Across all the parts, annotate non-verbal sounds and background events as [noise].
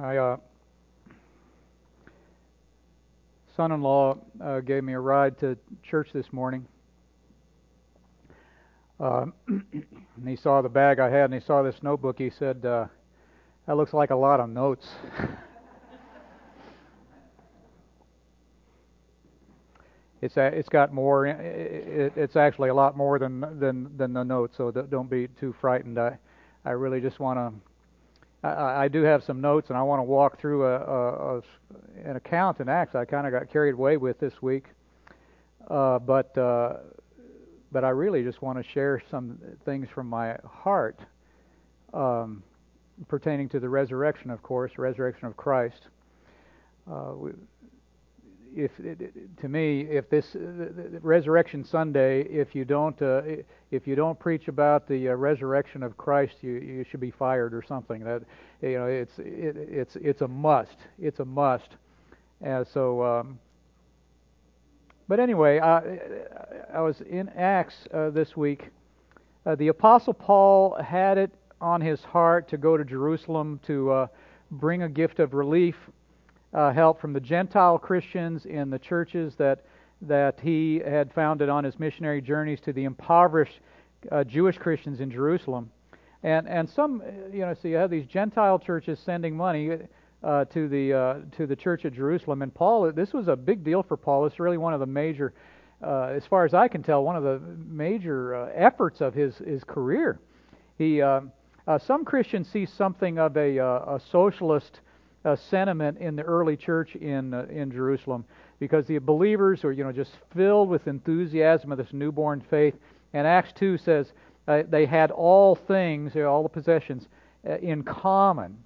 My uh, son-in-law uh, gave me a ride to church this morning. Uh, [clears throat] and he saw the bag I had, and he saw this notebook. He said, uh, "That looks like a lot of notes." [laughs] it's a, it's got more. It, it's actually a lot more than than than the notes. So don't be too frightened. I I really just want to I, I do have some notes, and I want to walk through a, a, a an account in Acts. I kind of got carried away with this week, uh, but uh, but I really just want to share some things from my heart um, pertaining to the resurrection, of course, resurrection of Christ. Uh, we, if to me, if this uh, Resurrection Sunday, if you don't uh, if you don't preach about the uh, resurrection of Christ, you you should be fired or something. That you know, it's it, it's it's a must. It's a must. And so, um, but anyway, I I was in Acts uh, this week. Uh, the Apostle Paul had it on his heart to go to Jerusalem to uh, bring a gift of relief uh, help from the Gentile Christians in the churches that that he had founded on his missionary journeys to the impoverished uh, Jewish Christians in Jerusalem. And and some you know so you have these Gentile churches sending money uh, to the uh, to the church at Jerusalem. And Paul, this was a big deal for Paul. It's really one of the major, uh, as far as I can tell, one of the major uh, efforts of his his career. He uh, uh, some Christians see something of a, a socialist uh, sentiment in the early church in uh, in Jerusalem because the believers were you know just filled with enthusiasm of this newborn faith. And Acts 2 says uh, they had all things, all the possessions, uh, in common.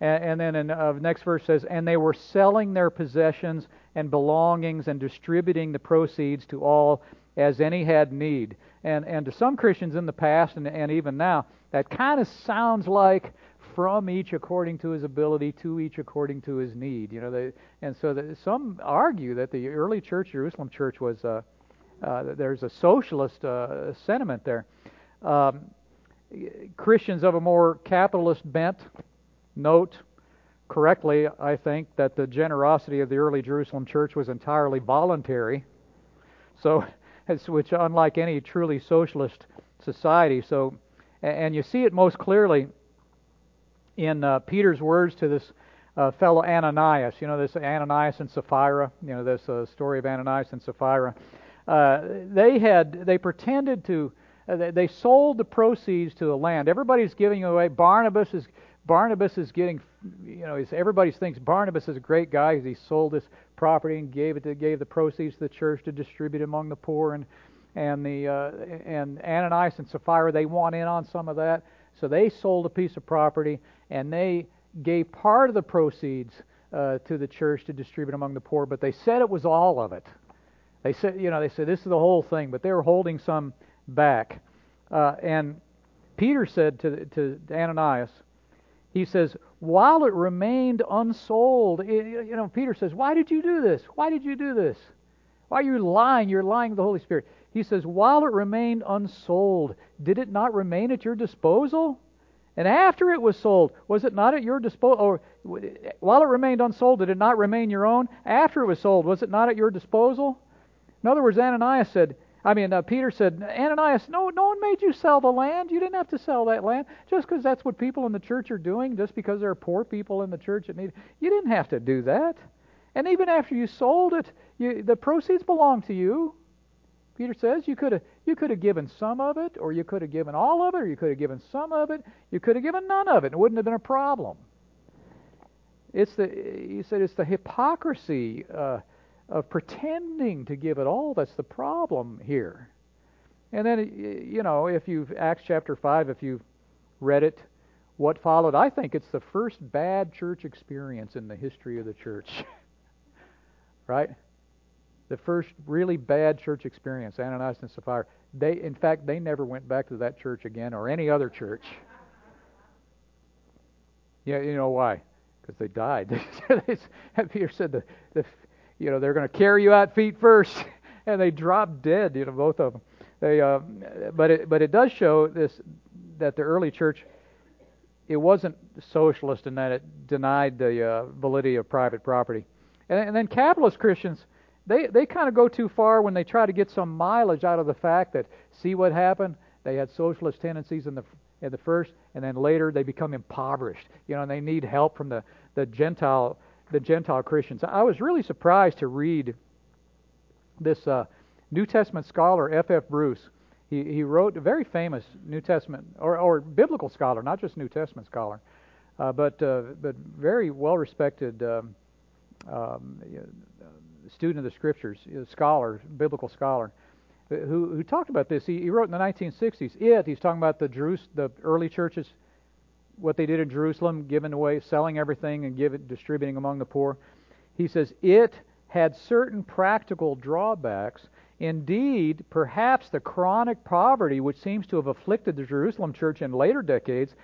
And, and then in uh, next verse says, and they were selling their possessions and belongings and distributing the proceeds to all as any had need. And and to some Christians in the past and, and even now, that kind of sounds like from each according to his ability, to each according to his need. You know, they, and so some argue that the early church, Jerusalem church, was uh, uh, there's a socialist uh, sentiment there. Um, Christians of a more capitalist bent note correctly, I think, that the generosity of the early Jerusalem church was entirely voluntary. So, [laughs] which unlike any truly socialist society. So, and you see it most clearly in uh, Peter's words to this uh, fellow Ananias. You know, this Ananias and Sapphira. You know, this uh, story of Ananias and Sapphira. Uh, they had they pretended to uh, they sold the proceeds to the land. Everybody's giving away. Barnabas is Barnabas is getting you know everybody thinks Barnabas is a great guy he sold this property and gave it to, gave the proceeds to the church to distribute among the poor and and the uh, and Ananias and Sapphira they want in on some of that. So they sold a piece of property and they gave part of the proceeds uh, to the church to distribute among the poor, but they said it was all of it. They said, you know, they said this is the whole thing, but they were holding some back. Uh, and Peter said to, to Ananias, he says, while it remained unsold, it, you know, Peter says, why did you do this? Why did you do this? Why are you lying? You're lying to the Holy Spirit. He says, while it remained unsold, did it not remain at your disposal? And after it was sold, was it not at your disposal? Or while it remained unsold, did it not remain your own? After it was sold, was it not at your disposal? In other words, Ananias said, I mean, uh, Peter said, Ananias, no, no one made you sell the land. You didn't have to sell that land just because that's what people in the church are doing. Just because there are poor people in the church that need, you didn't have to do that. And even after you sold it, you, the proceeds belong to you. Peter says you could have you could have given some of it, or you could have given all of it, or you could have given some of it. You could have given none of it. And it wouldn't have been a problem. It's the he said it's the hypocrisy uh, of pretending to give it all that's the problem here. And then you know if you've Acts chapter five, if you've read it, what followed, I think it's the first bad church experience in the history of the church. [laughs] right? The first really bad church experience, Ananias and Sapphira, they, in fact, they never went back to that church again or any other church. Yeah, you know why? Because they died. [laughs] [laughs] Peter said the, the, you know, they're going to carry you out feet first, [laughs] and they dropped dead. You know, both of them. They, uh, but it, but it does show this that the early church it wasn't socialist in that it denied the uh, validity of private property. And, and then capitalist Christians, they they kind of go too far when they try to get some mileage out of the fact that see what happened. They had socialist tendencies in the in the first, and then later they become impoverished. You know, and they need help from the the Gentile the Gentile Christians. I was really surprised to read this uh, New Testament scholar F. F. Bruce. He he wrote a very famous New Testament or or biblical scholar, not just New Testament scholar, uh, but uh, but very well respected. Um, um, student of the scriptures, a scholar, biblical scholar, uh, who, who talked about this. He, he wrote in the 1960s. It, he's talking about the Jerus, the early churches, what they did in Jerusalem, giving away, selling everything and give it, distributing among the poor. He says it had certain practical drawbacks. Indeed, perhaps the chronic poverty which seems to have afflicted the Jerusalem church in later decades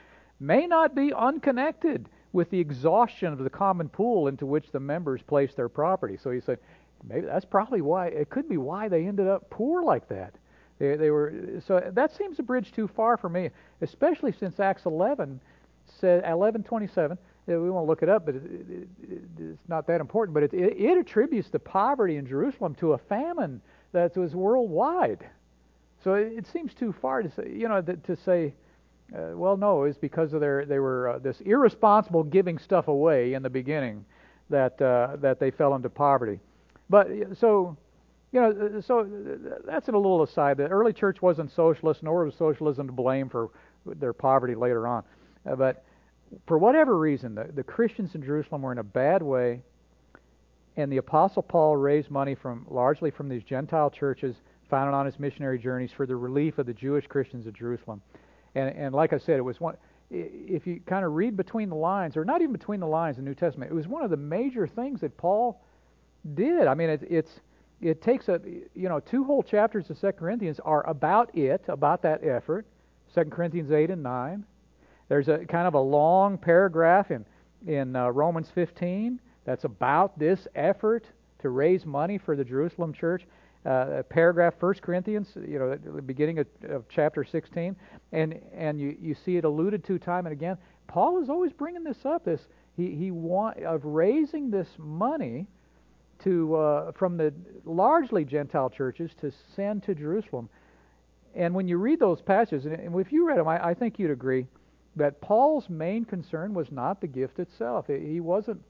may not be unconnected with the exhaustion of the common pool into which the members placed their property. So he said, maybe that's probably why it could be why they ended up poor like that. They, they were so that seems a bridge too far for me, especially since Acts 11 said 11:27. Eh, we won't look it up, but it, it, it's not that important. But it, attributes the poverty in Jerusalem to a famine that was worldwide. So it, seems too far to say, you know, to say uh, well, no, it's because of their they were uh, this irresponsible giving stuff away in the beginning that uh, that they fell into poverty. But so, you know, uh, so that's a little aside. The early church wasn't socialist, nor was socialism to blame for their poverty later on. Uh, but for whatever reason, the, the Christians in Jerusalem were in a bad way, and the Apostle Paul raised money from largely from these Gentile churches founded on his missionary journeys for the relief of the Jewish Christians of Jerusalem. And, and like I said, it was one. If you kind of read between the lines, or not even between the lines in the New Testament, it was one of the major things that Paul did. I mean, it, it's it takes a you know two whole chapters of Second Corinthians are about it, about that effort. Second Corinthians eight and nine. There's a kind of a long paragraph in in uh, Romans 15 that's about this effort to raise money for the Jerusalem church uh, paragraph, 1 Corinthians, you know, the beginning of, of, chapter 16, and and you, you see it alluded to time and again. Paul is always bringing this up. This he he want of raising this money to uh, from the largely Gentile churches to send to Jerusalem. And when you read those passages, and if you read them, I, I think you'd agree that Paul's main concern was not the gift itself. He wasn't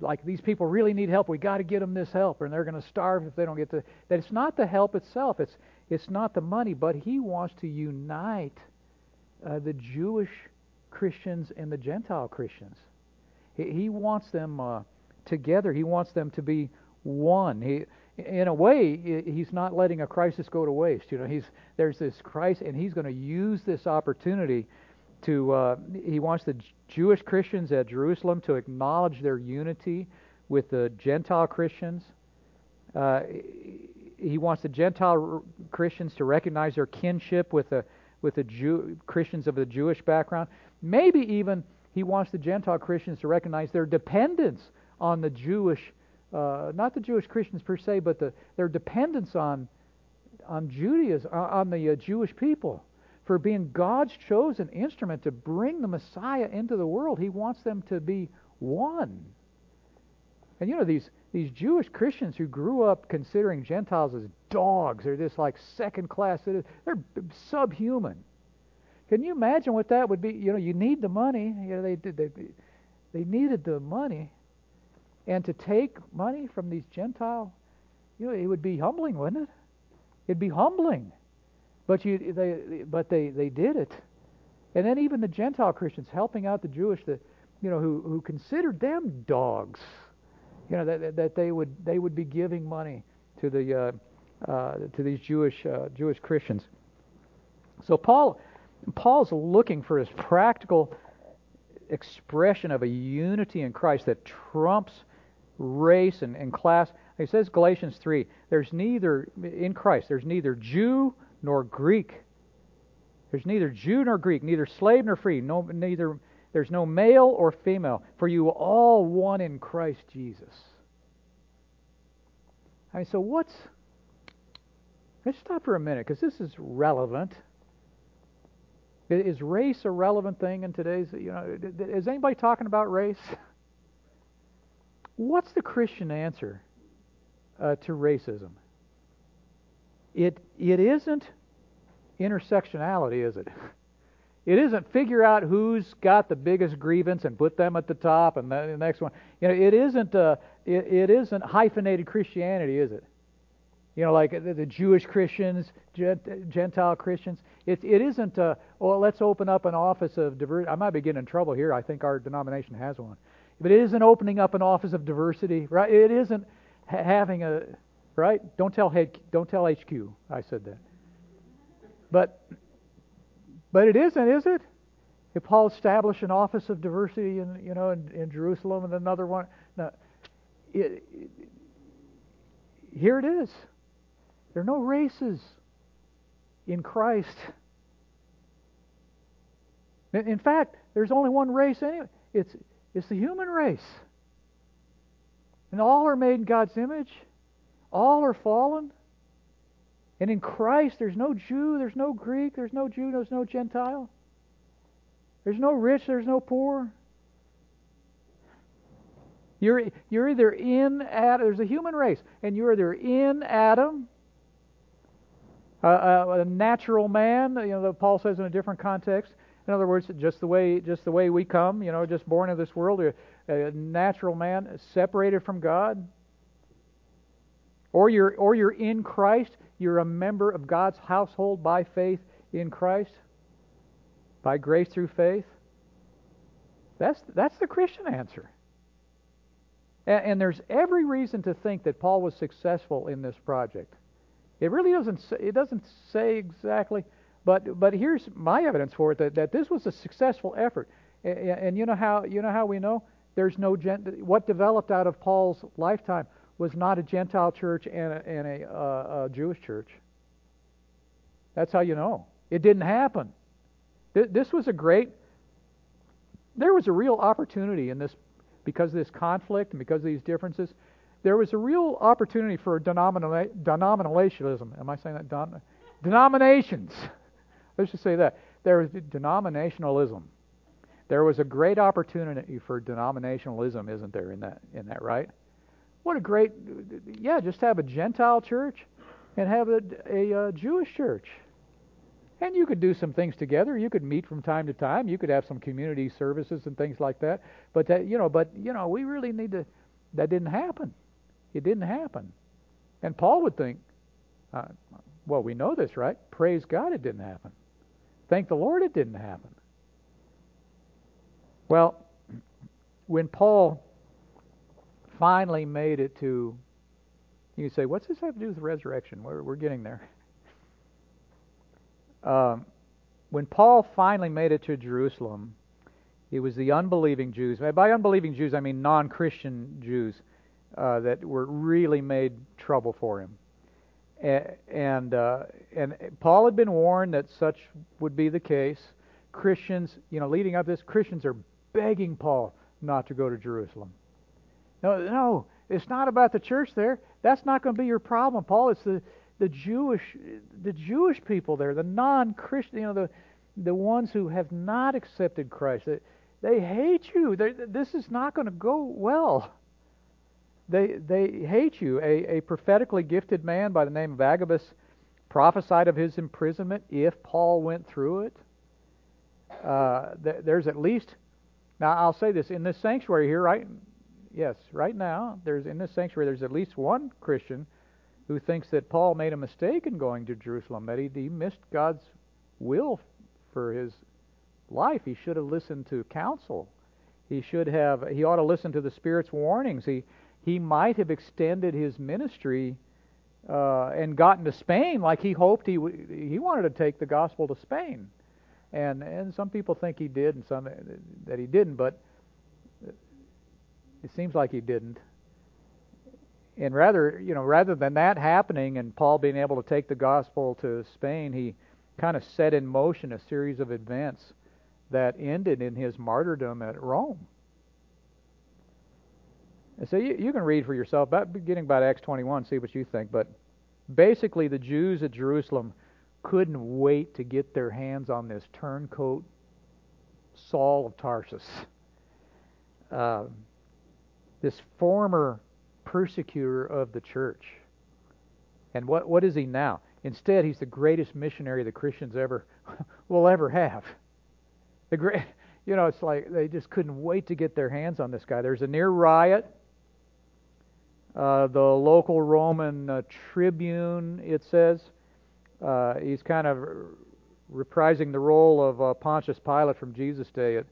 like these people really need help. We got to get them this help, and they're going to starve if they don't get the. That it's not the help itself. It's it's not the money, but he wants to unite uh, the Jewish Christians and the Gentile Christians. He, he wants them uh, together. He wants them to be one. He, in a way, he's not letting a crisis go to waste. You know, he's there's this crisis, and he's going to use this opportunity to uh, he wants the Jewish Christians at Jerusalem to acknowledge their unity with the Gentile Christians. Uh, he wants the Gentile Christians to recognize their kinship with the with the Jew, Christians of the Jewish background. Maybe even he wants the Gentile Christians to recognize their dependence on the Jewish, uh, not the Jewish Christians per se, but the, their dependence on on Judaism, on the uh, Jewish people for being God's chosen instrument to bring the Messiah into the world. He wants them to be one. And you know, these, these Jewish Christians who grew up considering Gentiles as dogs, they're just like second class they're subhuman. Can you imagine what that would be? You know, you need the money. You know, they they, they needed the money. And to take money from these Gentile, you know, it would be humbling, wouldn't it? It'd be humbling. But you, they, but they, they did it. And then even the Gentile Christians helping out the Jewish, that, you know, who, who considered them dogs, you know, that, that they would they would be giving money to the uh, uh, to these Jewish uh, Jewish Christians. So Paul Paul's looking for his practical expression of a unity in Christ that trumps race and, and class. He says Galatians 3, there's neither in Christ, there's neither Jew nor Greek. There's neither Jew nor Greek, neither slave nor free, no, neither there's no male or female, for you all one in Christ Jesus. I mean, so what's let's stop for a minute because this is relevant. Is race a relevant thing in today's? You know, is anybody talking about race? [laughs] What's the Christian answer uh, to racism? It it isn't intersectionality, is it? [laughs] It isn't figure out who's got the biggest grievance and put them at the top and then the next one. You know, it isn't uh, it, it isn't hyphenated Christianity, is it? You know, like the, the Jewish Christians, Gentile Christians. It it isn't. Uh, well, let's open up an office of diversity. I might be getting in trouble here. I think our denomination has one, but it isn't opening up an office of diversity, right? It isn't ha- having a right. Don't tell head. Don't tell HQ. I said that. But but it isn't, is it? If Paul established an office of diversity in you know in, in Jerusalem and another one, no, it, it, here it is. There are no races in Christ. In fact, there's only one race anyway. It's it's the human race. And all are made in God's image. All are fallen. And in Christ, there's no Jew, there's no Greek, there's no Jew, there's no Gentile. There's no rich, there's no poor. You're, you're either in Adam, there's a human race, and you're either in Adam, a, a, a natural man, you know, Paul says in a different context. In other words, just the way, just the way we come, you know, just born of this world, a, a natural man separated from God. Or you're, or you're in Christ, you're a member of God's household by faith in Christ, by grace through faith. That's, that's the Christian answer. And, and there's every reason to think that Paul was successful in this project. It really doesn't say, it doesn't say exactly, but but here's my evidence for it that, that this was a successful effort. And, and you know how you know how we know there's no gent- what developed out of Paul's lifetime was not a Gentile church and a, and a, uh, a Jewish church. That's how you know. It didn't happen. This was a great, there was a real opportunity in this, because of this conflict and because of these differences, there was a real opportunity for denominationalism. Am I saying that? Don, denominations. [laughs] Let's just say that. There was denominationalism. There was a great opportunity for denominationalism, isn't there, in that, in that right? What a great, yeah, just have a Gentile church and have a, a, a Jewish church. And you could do some things together. You could meet from time to time. You could have some community services and things like that. But that, you know, but you know, we really need to. That didn't happen. It didn't happen. And Paul would think, uh, well, we know this, right? Praise God, it didn't happen. Thank the Lord, it didn't happen. Well, [clears throat] when Paul finally made it to, you say, what's this have to do with resurrection? We're, we're getting there. [laughs] Um, when Paul finally made it to Jerusalem, it was the unbelieving Jews. By unbelieving Jews, I mean non Christian Jews uh, that were really made trouble for him. And, uh, and Paul had been warned that such would be the case. Christians, you know, leading up this, Christians are begging Paul not to go to Jerusalem. No, no, it's not about the church there. That's not going to be your problem, Paul. It's the the Jewish the Jewish people there, the non-Christian, you know, the the ones who have not accepted Christ. They, they hate you. They, this is not going to go well. They they hate you. A, a prophetically gifted man by the name of Agabus prophesied of his imprisonment if Paul went through it. Uh, th- there's at least now I'll say this in this sanctuary here, right? Yes, right now, there's in this sanctuary, there's at least one Christian who thinks that Paul made a mistake in going to Jerusalem, that he, he missed God's will for his life. He should have listened to counsel. He should have. He ought to listen to the Spirit's warnings. He he might have extended his ministry uh, and gotten to Spain like he hoped he he wanted to take the gospel to Spain, and and some people think he did and some that he didn't, but it seems like he didn't. And rather, you know, rather than that happening and Paul being able to take the gospel to Spain, he kind of set in motion a series of events that ended in his martyrdom at Rome. And so you, you can read for yourself, about, beginning about Acts 21, see what you think. But basically, the Jews at Jerusalem couldn't wait to get their hands on this turncoat Saul of Tarsus. Uh, this former persecutor of the church. And what, what is he now? Instead, he's the greatest missionary the Christians ever [laughs] will ever have. The great, [laughs] you know, it's like they just couldn't wait to get their hands on this guy. There's a near riot. Uh, the local Roman uh, tribune, it says, uh, he's kind of reprising the role of uh, Pontius Pilate from Jesus' day. It,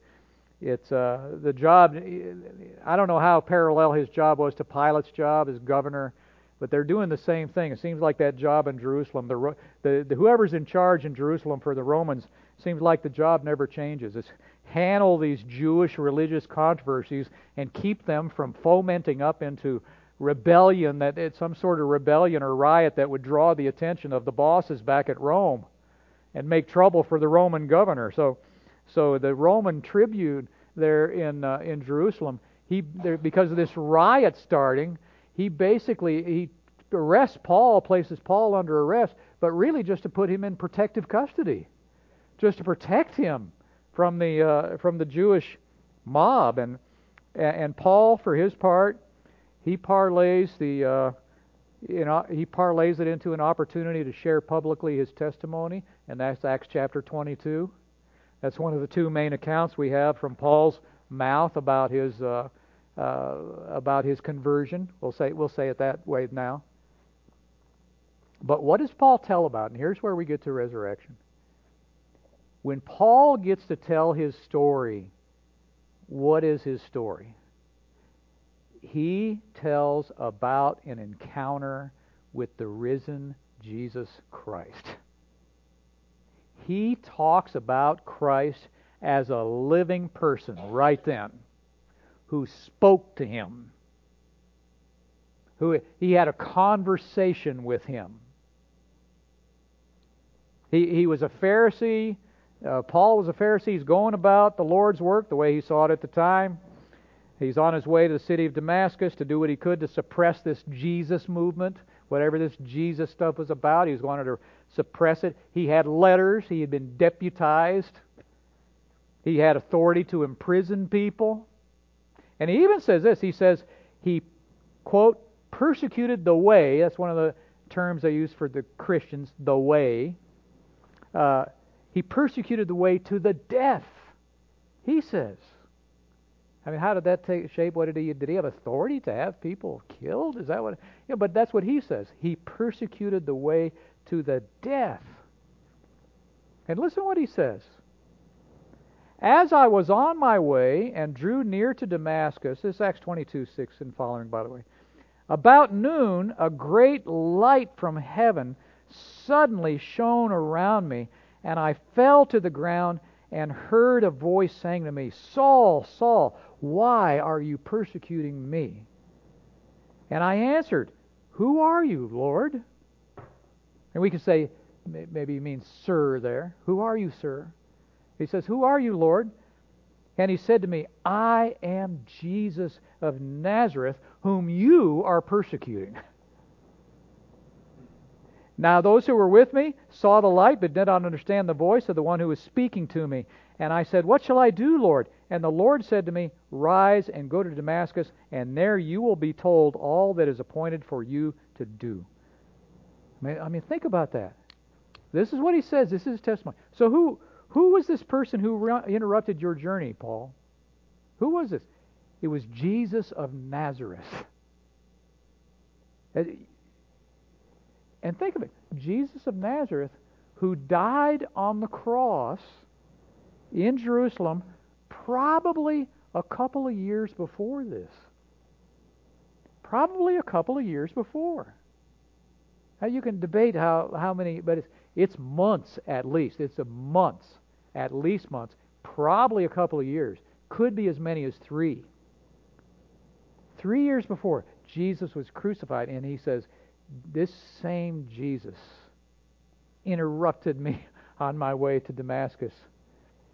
it's uh, the job. I don't know how parallel his job was to Pilate's job as governor, but they're doing the same thing. It seems like that job in Jerusalem. The, the, the whoever's in charge in Jerusalem for the Romans seems like the job never changes. It's handle these Jewish religious controversies and keep them from fomenting up into rebellion that it's some sort of rebellion or riot that would draw the attention of the bosses back at Rome and make trouble for the Roman governor. So, so the Roman tribune there in uh, in Jerusalem, he there, because of this riot starting, he basically he arrests Paul, places Paul under arrest, but really just to put him in protective custody, just to protect him from the uh, from the Jewish mob. And and Paul, for his part, he parlays the uh, you know he parlays it into an opportunity to share publicly his testimony, and that's Acts chapter 22. That's one of the two main accounts we have from Paul's mouth about his uh, uh, about his conversion. We'll say we'll say it that way now. But what does Paul tell about? And here's where we get to resurrection. When Paul gets to tell his story, what is his story? he tells about an encounter with the risen Jesus Christ. He talks about Christ as a living person right then who spoke to him, who he had a conversation with him. He, he was a Pharisee. Uh, Paul was a Pharisee. He's going about the Lord's work the way he saw it at the time. He's on his way to the city of Damascus to do what he could to suppress this Jesus movement, whatever this Jesus stuff was about. He was wanting to suppress it. He had letters. He had been deputized. He had authority to imprison people. And he even says this. He says he, quote, persecuted the way. That's one of the terms they use for the Christians, the way. Uh, he persecuted the way to the death, he says. I mean, how did that take shape? What did he did he have authority to have people killed? Is that what? Yeah, but that's what he says. He persecuted the way to the death. And listen what he says. As I was on my way and drew near to Damascus, this is Acts 22, 6 and following, by the way. About noon, a great light from heaven suddenly shone around me, and I fell to the ground and heard a voice saying to me, Saul, Saul, why are you persecuting me? And I answered, Who are you, Lord? And we could say, maybe he means sir there. Who are you, sir? He says, Who are you, Lord? And he said to me, I am Jesus of Nazareth, whom you are persecuting. Now those who were with me saw the light, but did not understand the voice of the one who was speaking to me. And I said, What shall I do, Lord? And the Lord said to me, Rise and go to Damascus, and there you will be told all that is appointed for you to do. I mean, think about that. This is what he says. This is his testimony. So who who was this person who interrupted your journey, Paul? Who was this? It was Jesus of Nazareth. And think of it Jesus of Nazareth, who died on the cross in Jerusalem probably a couple of years before this. Probably a couple of years before. Now you can debate how, how many, but it's, it's months at least. It's a months, at least months. Probably a couple of years. Could be as many as three. Three years before, Jesus was crucified, and he says, This same Jesus interrupted me [laughs] on my way to Damascus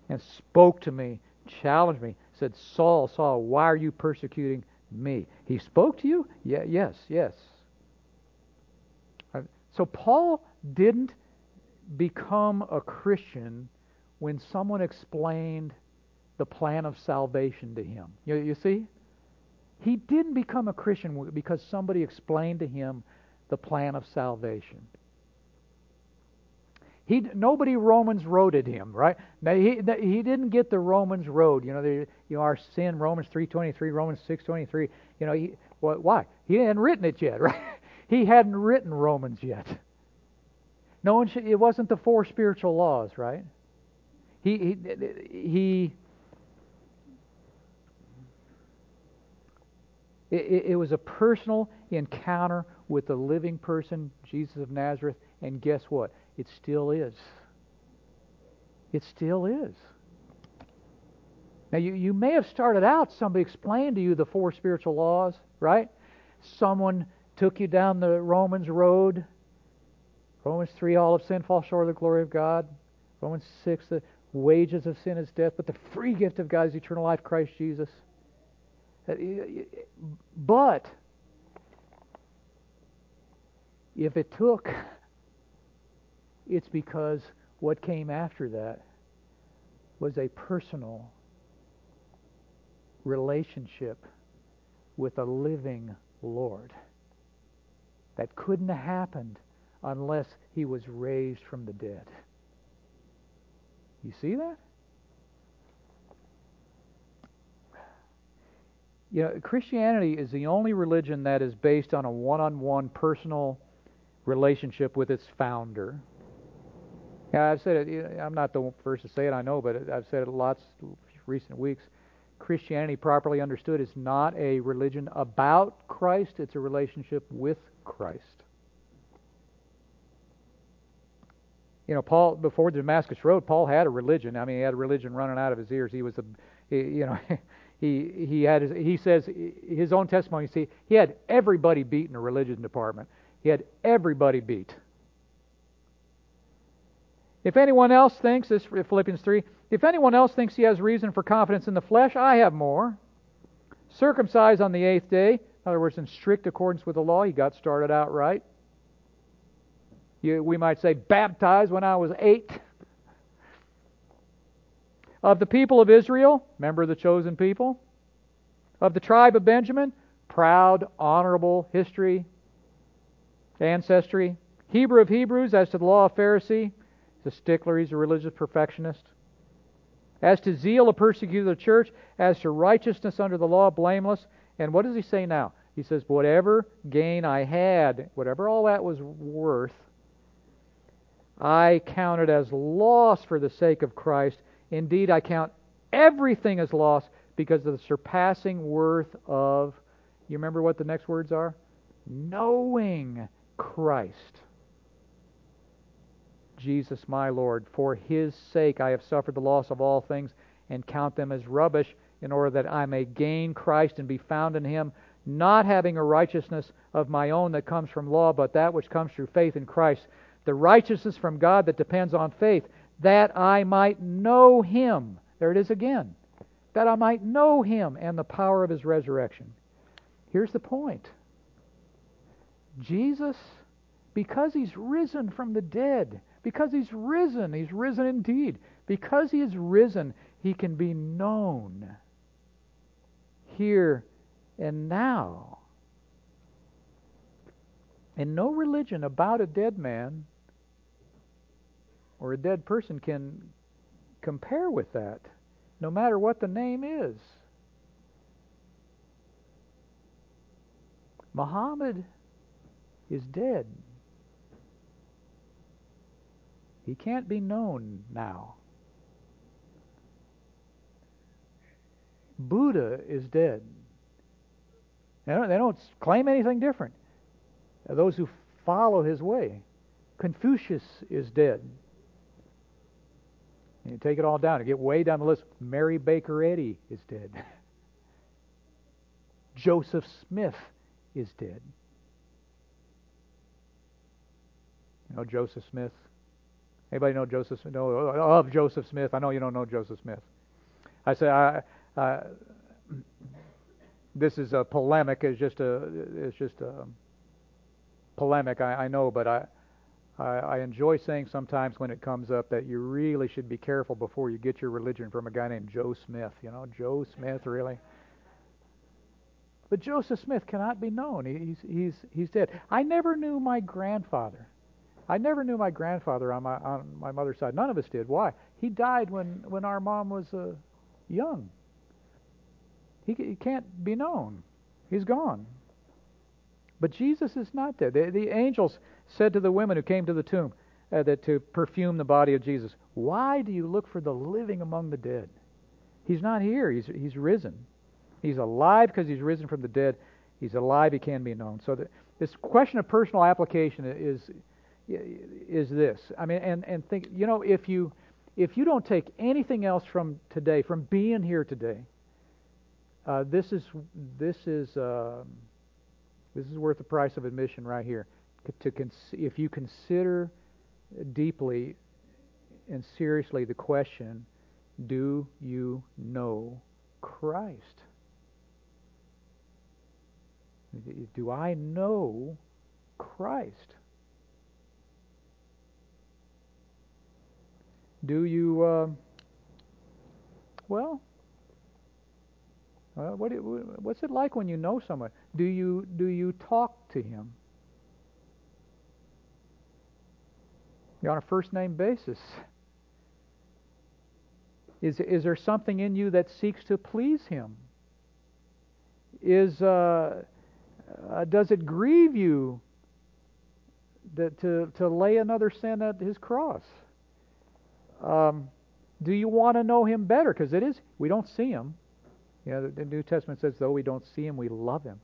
and spoke to me, challenged me, said, Saul, Saul, why are you persecuting me? He spoke to you? Yeah, yes, yes. So Paul didn't become a Christian when someone explained the plan of salvation to him. You, you see? He didn't become a Christian because somebody explained to him the plan of salvation. He nobody Romans roaded him, right? Now, he he didn't get the Romans road. You know, the, you know our sin, Romans three twenty three, Romans six twenty three. You know, he well, why? He hadn't written it yet, [laughs] right? He hadn't written Romans yet. No one should, it wasn't the four spiritual laws, right? He he he. It, it was a personal encounter with the living person, Jesus of Nazareth, and guess what? It still is. It still is. Now, you, you may have started out, somebody explained to you the four spiritual laws, right? Someone took you down the Romans road. Romans 3, all of sin falls short of the glory of God. Romans 6, the wages of sin is death, but the free gift of God is eternal life, Christ Jesus. Uh, but if it took [laughs] it's because what came after that was a personal relationship with a living Lord. That couldn't have happened unless he was raised from the dead. You see that? You know, Christianity is the only religion that is based on a one on one personal relationship with its founder. Yeah, I've said it. I'm not the first to say it. I know, but I've said it lots recent weeks. Christianity, properly understood, is not a religion about Christ. It's a relationship with Christ. You know, Paul before the Damascus Road, Paul had a religion. I mean, he had a religion running out of his ears. He was a, you know, [laughs] he he had his, he says his own testimony. See, he had everybody beat in the religion department. He had everybody beat. If anyone else thinks, this Philippians 3, if anyone else thinks he has reason for confidence in the flesh, I have more. Circumcised on the eighth day, in other words, in strict accordance with the law, he got started out right. You, we might say, baptized when I was eight. Of the people of Israel, member of the chosen people. Of the tribe of Benjamin, proud, honorable history, ancestry. Hebrew of Hebrews, as to the law of Pharisee, He's a stickler, he's a religious perfectionist. As to zeal, a persecutor of the church. As to righteousness under the law, blameless. And what does he say now? He says, Whatever gain I had, whatever all that was worth, I counted as loss for the sake of Christ. Indeed, I count everything as loss because of the surpassing worth of, you remember what the next words are? Knowing Christ. Jesus my Lord. For his sake I have suffered the loss of all things and count them as rubbish in order that I may gain Christ and be found in him, not having a righteousness of my own that comes from law, but that which comes through faith in Christ. The righteousness from God that depends on faith, that I might know him. There it is again. That I might know him and the power of his resurrection. Here's the point Jesus, because he's risen from the dead, because he's risen. He's risen indeed. Because he is risen, he can be known here and now. And no religion about a dead man or a dead person can compare with that, no matter what the name is. Muhammad is dead. He can't be known now. Buddha is dead. They don't, they don't claim anything different. Those who follow his way. Confucius is dead. And you take it all down and get way down the list. Mary Baker Eddy is dead. [laughs] Joseph Smith is dead. You know Joseph Smith? Anybody know Joseph? Smith? No, of Joseph Smith. I know you don't know Joseph Smith. I say I, uh, this is a polemic. It's just a it's just a polemic. I, I know, but I I, I enjoy saying sometimes when it comes up that you really should be careful before you get your religion from a guy named Joe Smith. You know, Joe Smith, really? But Joseph Smith cannot be known. He's, he's, he's dead. I never knew my grandfather. I never knew my grandfather on my, on my mother's side. None of us did. Why? He died when, when our mom was uh, young. He, he can't be known. He's gone. But Jesus is not dead. The, the angels said to the women who came to the tomb uh, that to perfume the body of Jesus, Why do you look for the living among the dead? He's not here. He's, he's risen. He's alive because he's risen from the dead. He's alive. He can be known. So the, this question of personal application is is this. I mean, and and think. You know, if you if you don't take anything else from today, from being here today, uh, this is this is uh, this is worth the price of admission right here. To if you consider deeply and seriously the question, do you know Christ? Do I know Christ? Do you, uh, well, uh, what, what's it like when you know someone? Do you, do you talk to him? You're on a first name basis. Is, is there something in you that seeks to please him? Is, uh, uh, does it grieve you that to, to lay another sin at his cross? Um, do you want to know him better? Because it is, we don't see him. You know, the, New Testament says, though we don't see him, we love him.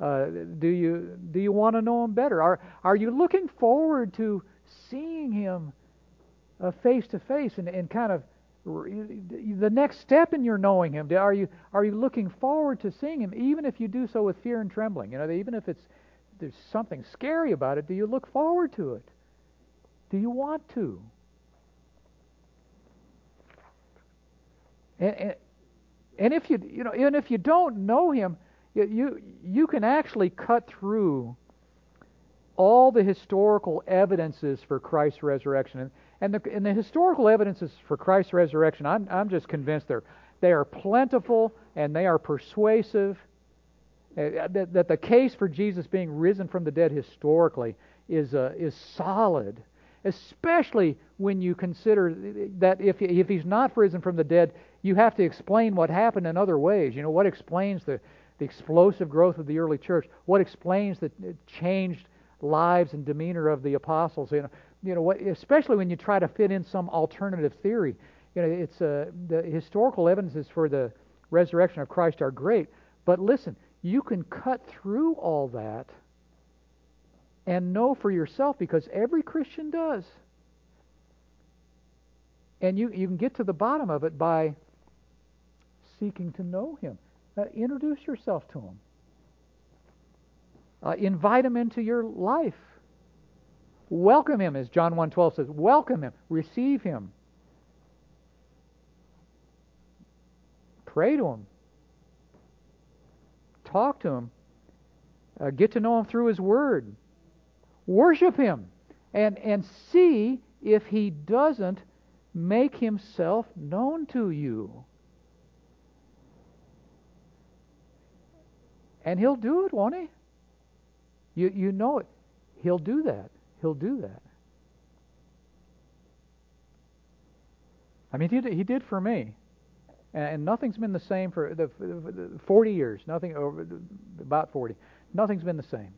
Uh, do you do you want to know him better? Are are you looking forward to seeing him face to face and, and kind of the next step in your knowing him are you are you looking forward to seeing him even if you do so with fear and trembling you know even if it's there's something scary about it do you look forward to it do you want to and, and, and if you you know even if you don't know him you you, you can actually cut through all the historical evidences for Christ's resurrection and and the, and the historical evidences for Christ's resurrection, I'm, I'm just convinced they're, they are plentiful and they are persuasive. Uh, that, that, the case for Jesus being risen from the dead historically is, uh, is solid, especially when you consider that if, if he's not risen from the dead, you have to explain what happened in other ways. You know, what explains the, the explosive growth of the early church? What explains the changed lives and demeanor of the apostles? You know, you know, what, especially when you try to fit in some alternative theory. You know, it's uh, the historical evidences for the resurrection of Christ are great, but listen, you can cut through all that and know for yourself because every Christian does. And you, you can get to the bottom of it by seeking to know Him. Uh, introduce yourself to Him. Uh, invite Him into your life. Welcome him, as John 1.12 says. Welcome him. Receive him. Pray to him. Talk to him. Uh, get to know him through his word. Worship him. And, and see if he doesn't make himself known to you. And he'll do it, won't he? You, you know it. He'll do that. He'll do that. I mean, he did, he did for me. And nothing's been the same for the, 40 years. Nothing over about 40. Nothing's been the same.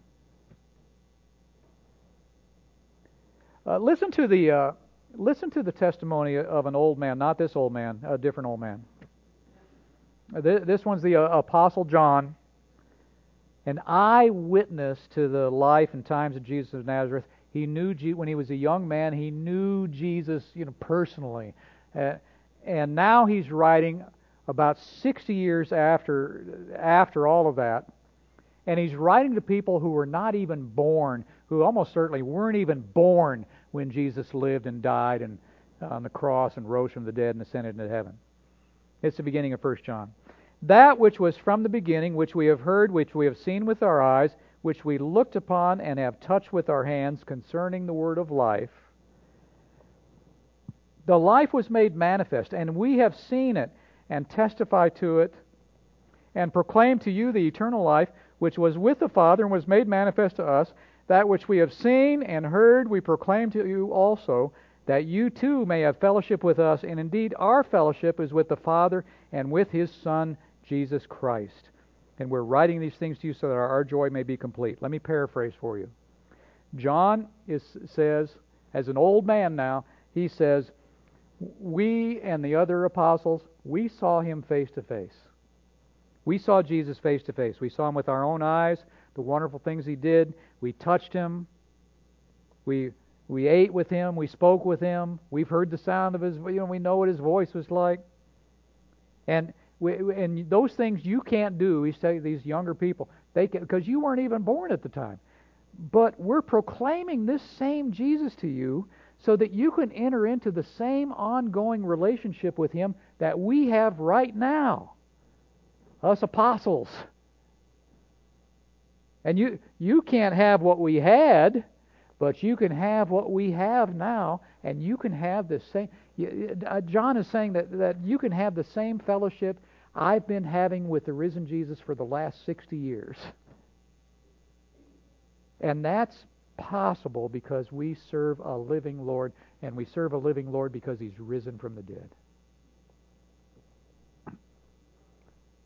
Uh, listen to the uh, listen to the testimony of an old man, not this old man, a different old man. This one's the uh, Apostle John, an eyewitness to the life and times of Jesus of Nazareth. He knew when he was a young man. He knew Jesus, you know, personally, uh, and now he's writing about 60 years after after all of that, and he's writing to people who were not even born, who almost certainly weren't even born when Jesus lived and died and on the cross and rose from the dead and ascended into heaven. It's the beginning of 1 John. That which was from the beginning, which we have heard, which we have seen with our eyes, which we looked upon and have touched with our hands concerning the word of life. The life was made manifest, and we have seen it and testify to it and proclaim to you the eternal life which was with the Father and was made manifest to us. That which we have seen and heard we proclaim to you also, that you too may have fellowship with us. And indeed, our fellowship is with the Father and with his Son, Jesus Christ. And we're writing these things to you so that our joy may be complete. Let me paraphrase for you. John is, says, as an old man now, he says, We and the other apostles, we saw him face to face. We saw Jesus face to face. We saw him with our own eyes, the wonderful things he did. We touched him. We we ate with him. We spoke with him. We've heard the sound of his. You know, we know what his voice was like. And and those things you can't do. He say these younger people they because you weren't even born at the time. But we're proclaiming this same Jesus to you so that you can enter into the same ongoing relationship with him that we have right now. Us apostles. And you you can't have what we had, but you can have what we have now, and you can have the same. Uh, John is saying that, that you can have the same fellowship I've been having with the risen Jesus for the last 60 years. And that's possible because we serve a living Lord, and we serve a living Lord because he's risen from the dead.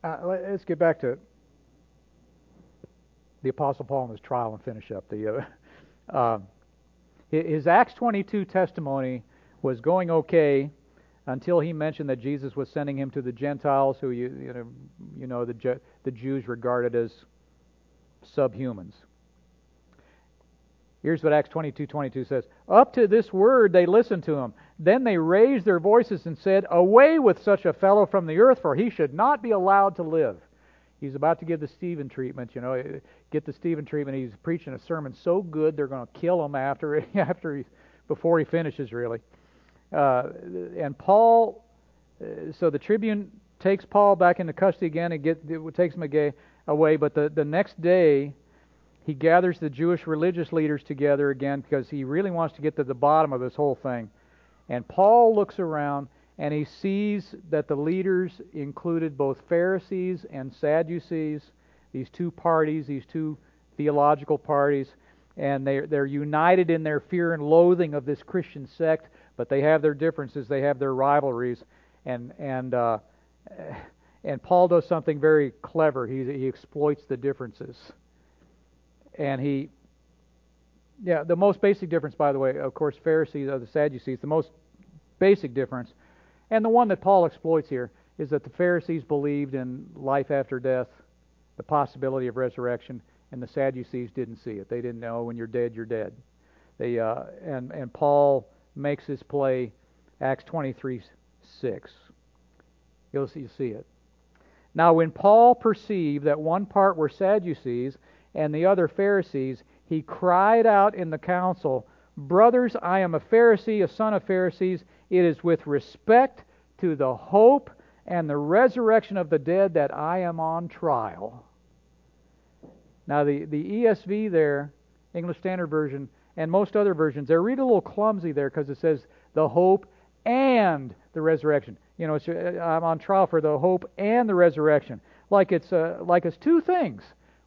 Uh, let's get back to the Apostle Paul and his trial and finish up. The, uh, [laughs] uh, his Acts 22 testimony was going okay until he mentioned that Jesus was sending him to the Gentiles, who you, you know, you know the, the Jews regarded as subhumans. Here's what Acts 22:22 says. Up to this word they listened to him. Then they raised their voices and said, "Away with such a fellow from the earth, for he should not be allowed to live." He's about to give the Stephen treatment, you know, get the Stephen treatment. He's preaching a sermon so good they're going to kill him after [laughs] after he before he finishes really. Uh, and Paul, uh, so the tribune takes Paul back into custody again and get, takes him away. But the, the next day, he gathers the Jewish religious leaders together again because he really wants to get to the bottom of this whole thing. And Paul looks around and he sees that the leaders included both Pharisees and Sadducees, these two parties, these two theological parties, and they're, they're united in their fear and loathing of this Christian sect but they have their differences, they have their rivalries, and and uh, and Paul does something very clever. He he exploits the differences, and he. Yeah, the most basic difference, by the way, of course, Pharisees or the Sadducees, the most basic difference, and the one that Paul exploits here, is that the Pharisees believed in life after death, the possibility of resurrection, and the Sadducees didn't see it. They didn't know when you're dead, you're dead. They uh, and and Paul makes his play Acts 23 6. You'll see, see it. Now, when Paul perceived that one part were Sadducees and the other Pharisees, he cried out in the council, Brothers, I am a Pharisee, a son of Pharisees. It is with respect to the hope and the resurrection of the dead that I am on trial. Now, the, the ESV there, English Standard Version, and most other versions, they read a little clumsy there because it says the hope and the resurrection. You know, uh, I'm on trial for the hope and the resurrection, like it's uh, like it's two things.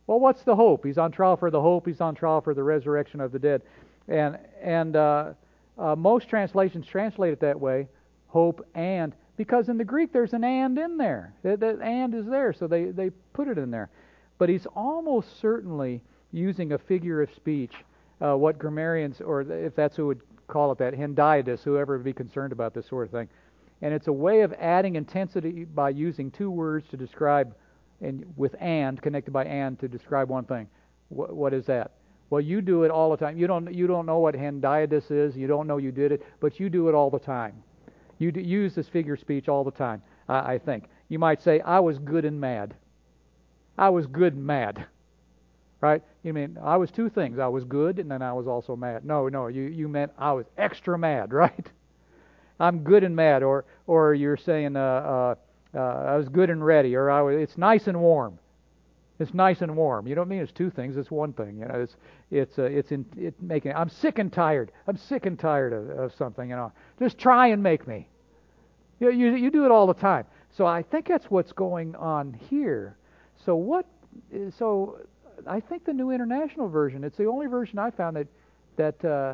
Well, what's the hope? He's on trial for the hope. He's on trial for the resurrection of the dead, and and uh, uh, most translations translate it that way, hope and because in the Greek there's an and in there. That, that and is there, so they they put it in there. But he's almost certainly using a figure of speech uh, what grammarians, or if that's who would call it that, hendiadys, whoever would be concerned about this sort of thing. And it's a way of adding intensity by using two words to describe, and with and, connected by and, to describe one thing. What, what is that? Well, you do it all the time. You don't, you don't know what hendiadys is. You don't know you did it, but you do it all the time. You do, use this figure speech all the time, I, I think. You might say, I was good and mad. I was good and mad. Right? You mean I was two things. I was good and then I was also mad. No, no, you, you meant I was extra mad, [laughs] right? I'm good and mad, or or you're saying uh, uh, uh, I was good and ready, or I was, it's nice and warm. It's nice and warm. You don't mean it's two things. It's one thing. You know, it's it's uh, it's in it making. I'm sick and tired. I'm sick and tired of, of something. You know, just try and make me. You, you you do it all the time. So I think that's what's going on here. So what? So I think the New International Version. It's the only version I found that that uh,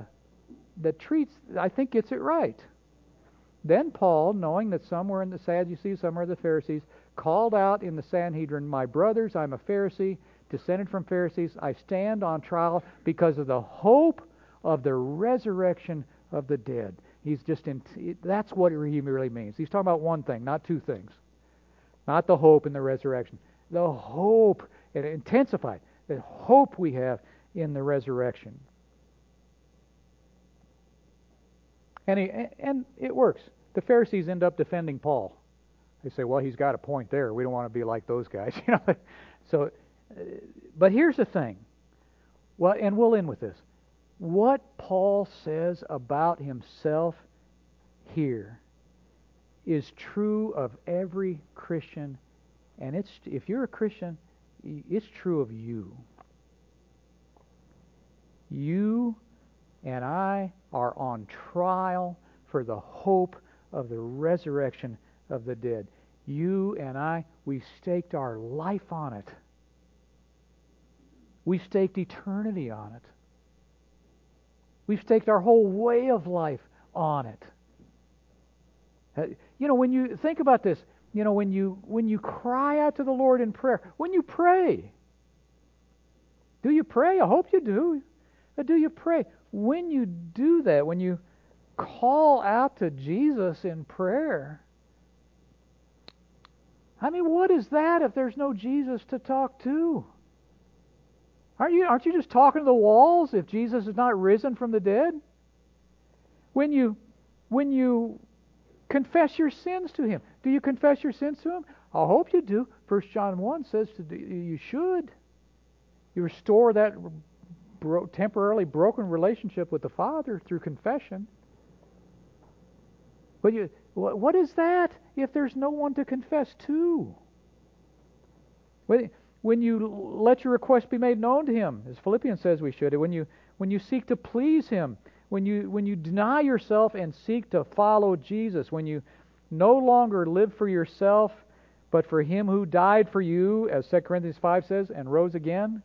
that treats. I think gets it right. Then Paul, knowing that some were in the Sadducees, some were the Pharisees, called out in the Sanhedrin, My brothers, I'm a Pharisee, descended from Pharisees. I stand on trial because of the hope of the resurrection of the dead. He's just in, that's what he really means. He's talking about one thing, not two things. Not the hope in the resurrection. The hope, and intensified, the hope we have in the resurrection. And, he, and it works. The Pharisees end up defending Paul. They say, well, he's got a point there. We don't want to be like those guys. [laughs] you know. so, uh, but here's the thing. Well, and we'll end with this. What Paul says about himself here is true of every Christian, and it's if you're a Christian, it's true of you. You and I are on trial for the hope of the resurrection of the dead. You and I, we staked our life on it. We staked eternity on it. We've staked our whole way of life on it. Uh, you know, when you think about this, you know, when you when you cry out to the Lord in prayer, when you pray, do you pray? I hope you do. But do you pray? When you do that, when you call out to Jesus in prayer, I mean, what is that if there's no Jesus to talk to? Aren't you, aren't you just talking to the walls if Jesus is not risen from the dead? When you, when you confess your sins to Him, do you confess your sins to Him? I hope you do. First John 1 says to you should. You restore that bro- temporarily broken relationship with the Father through confession. But you, what is that if there's no one to confess to? When you let your request be made known to Him, as Philippians says we should, when you when you seek to please Him, when you when you deny yourself and seek to follow Jesus, when you no longer live for yourself, but for Him who died for you, as 2 Corinthians 5 says, and rose again,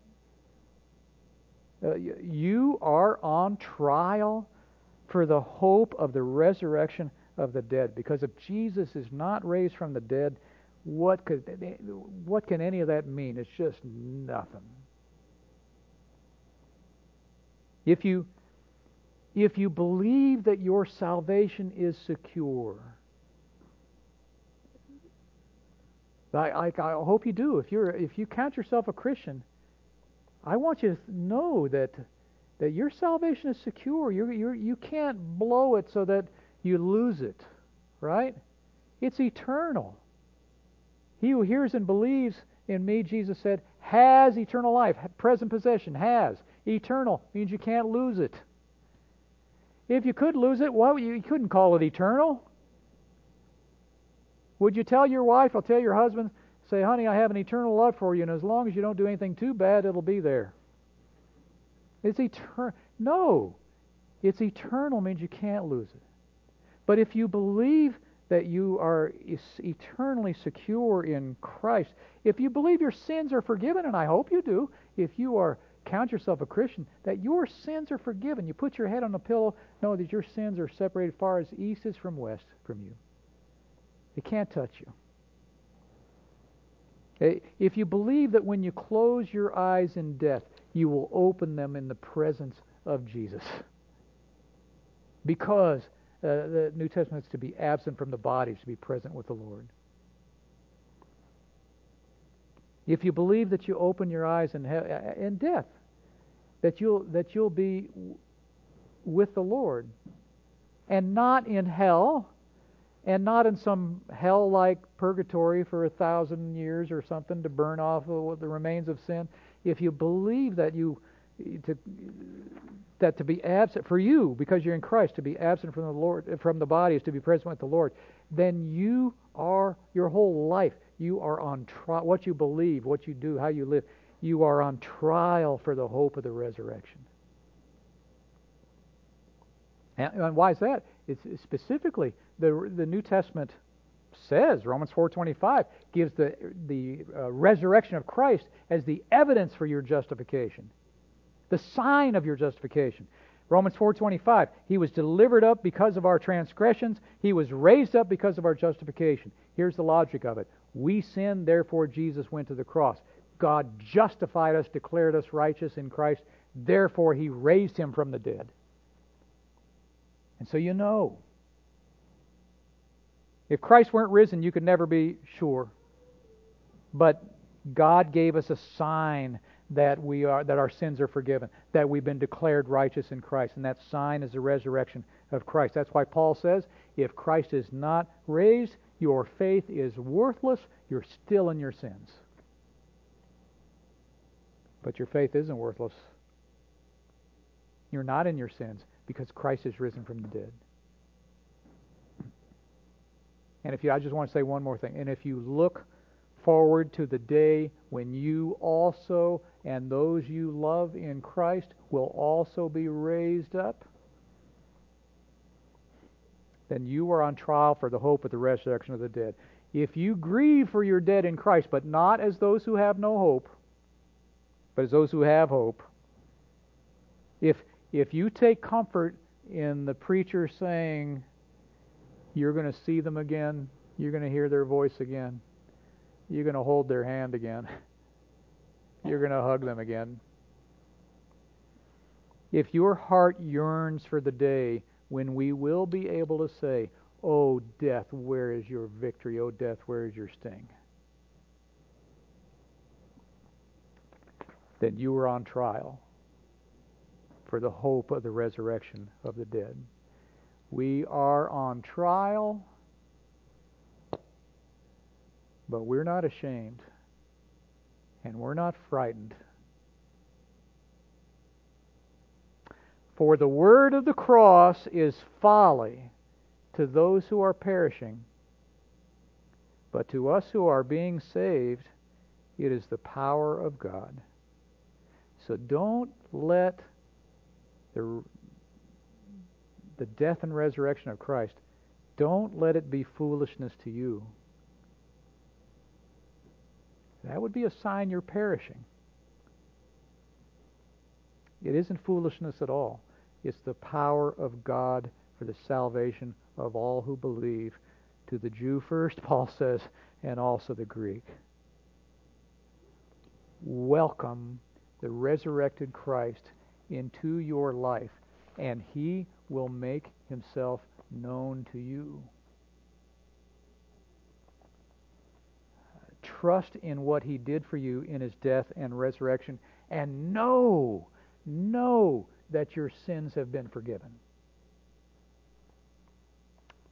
uh, you are on trial for the hope of the resurrection of the dead. Because if Jesus is not raised from the dead, what could what can any of that mean? It's just nothing. If you if you believe that your salvation is secure, I, I, I hope you do. If you're if you count yourself a Christian, I want you to know that that your salvation is secure. You you you can't blow it so that you lose it, right? It's eternal. He who hears and believes in me, Jesus said, has eternal life. Present possession, has. Eternal means you can't lose it. If you could lose it, well, you couldn't call it eternal. Would you tell your wife, I'll tell your husband, say, honey, I have an eternal love for you, and as long as you don't do anything too bad, it'll be there. It's eternal. No. It's eternal means you can't lose it. But if you believe that you are eternally secure in Christ, if you believe your sins are forgiven, and I hope you do, if you are count yourself a Christian, that your sins are forgiven. You put your head on a pillow, know that your sins are separated far as east is from west from you. They can't touch you. If you believe that when you close your eyes in death, you will open them in the presence of Jesus. Because uh, the New Testament is to be absent from the body, to be present with the Lord. If you believe that you open your eyes in, he- uh, in death, that you'll that you'll be with the Lord, and not in hell, and not in some hell-like purgatory for a thousand years or something to burn off the remains of sin. If you believe that you to that to be absent for you because you're in Christ to be absent from the Lord from the body is to be present with the Lord. then you are your whole life. You are on trial. What you believe, what you do, how you live, you are on trial for the hope of the resurrection. And, and why is that? It's specifically the the New Testament says Romans 4:25 gives the the uh, resurrection of Christ as the evidence for your justification, the sign of your justification. Romans 4:25 He was delivered up because of our transgressions, he was raised up because of our justification. Here's the logic of it. We sinned, therefore Jesus went to the cross. God justified us, declared us righteous in Christ, therefore he raised him from the dead. And so you know. If Christ weren't risen, you could never be sure. But God gave us a sign that we are that our sins are forgiven, that we've been declared righteous in Christ, and that sign is the resurrection of Christ. That's why Paul says, if Christ is not raised, your faith is worthless, you're still in your sins. But your faith isn't worthless. You're not in your sins because Christ is risen from the dead. And if you, I just want to say one more thing. And if you look forward to the day when you also and those you love in Christ will also be raised up, then you are on trial for the hope of the resurrection of the dead. If you grieve for your dead in Christ, but not as those who have no hope, but as those who have hope, if if you take comfort in the preacher saying, you're going to see them again, you're going to hear their voice again, you're going to hold their hand again, [laughs] you're going to hug them again. If your heart yearns for the day when we will be able to say, Oh, death, where is your victory? Oh, death, where is your sting? Then you are on trial for the hope of the resurrection of the dead. We are on trial, but we're not ashamed and we're not frightened. For the word of the cross is folly to those who are perishing, but to us who are being saved, it is the power of God. So don't let the, the death and resurrection of Christ, don't let it be foolishness to you. That would be a sign you're perishing. It isn't foolishness at all. It's the power of God for the salvation of all who believe. To the Jew first, [laughs] Paul says, and also the Greek. Welcome the resurrected Christ into your life, and He will make Himself known to you. Trust in what He did for you in His death and resurrection, and know, know that your sins have been forgiven.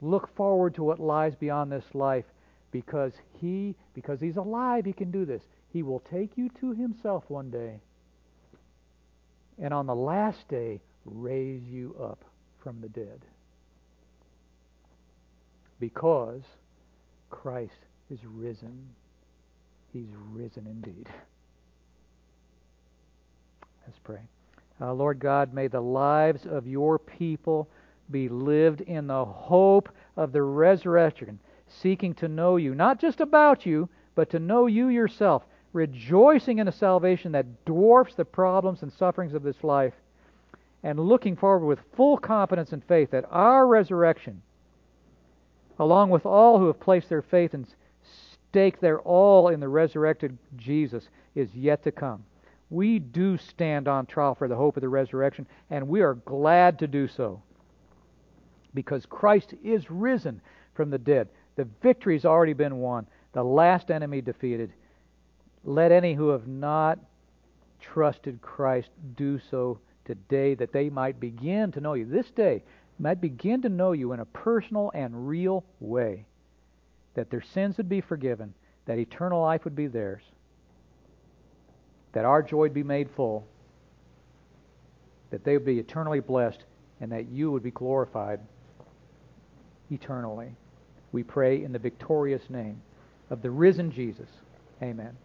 Look forward to what lies beyond this life because he because he's alive he can do this. He will take you to himself one day and on the last day raise you up from the dead. Because Christ is risen. He's risen indeed. Let's pray. Uh, Lord God, may the lives of your people be lived in the hope of the resurrection, seeking to know you, not just about you, but to know you yourself rejoicing in a salvation that dwarfs the problems and sufferings of this life, and looking forward with full confidence and faith that our resurrection, along with all who have placed their faith and stake their all in the resurrected Jesus, is yet to come. We do stand on trial for the hope of the resurrection, and we are glad to do so because Christ is risen from the dead. The victory's already been won, the last enemy defeated let any who have not trusted Christ do so today that they might begin to know you. This day might begin to know you in a personal and real way. That their sins would be forgiven, that eternal life would be theirs, that our joy would be made full, that they would be eternally blessed, and that you would be glorified eternally. We pray in the victorious name of the risen Jesus. Amen.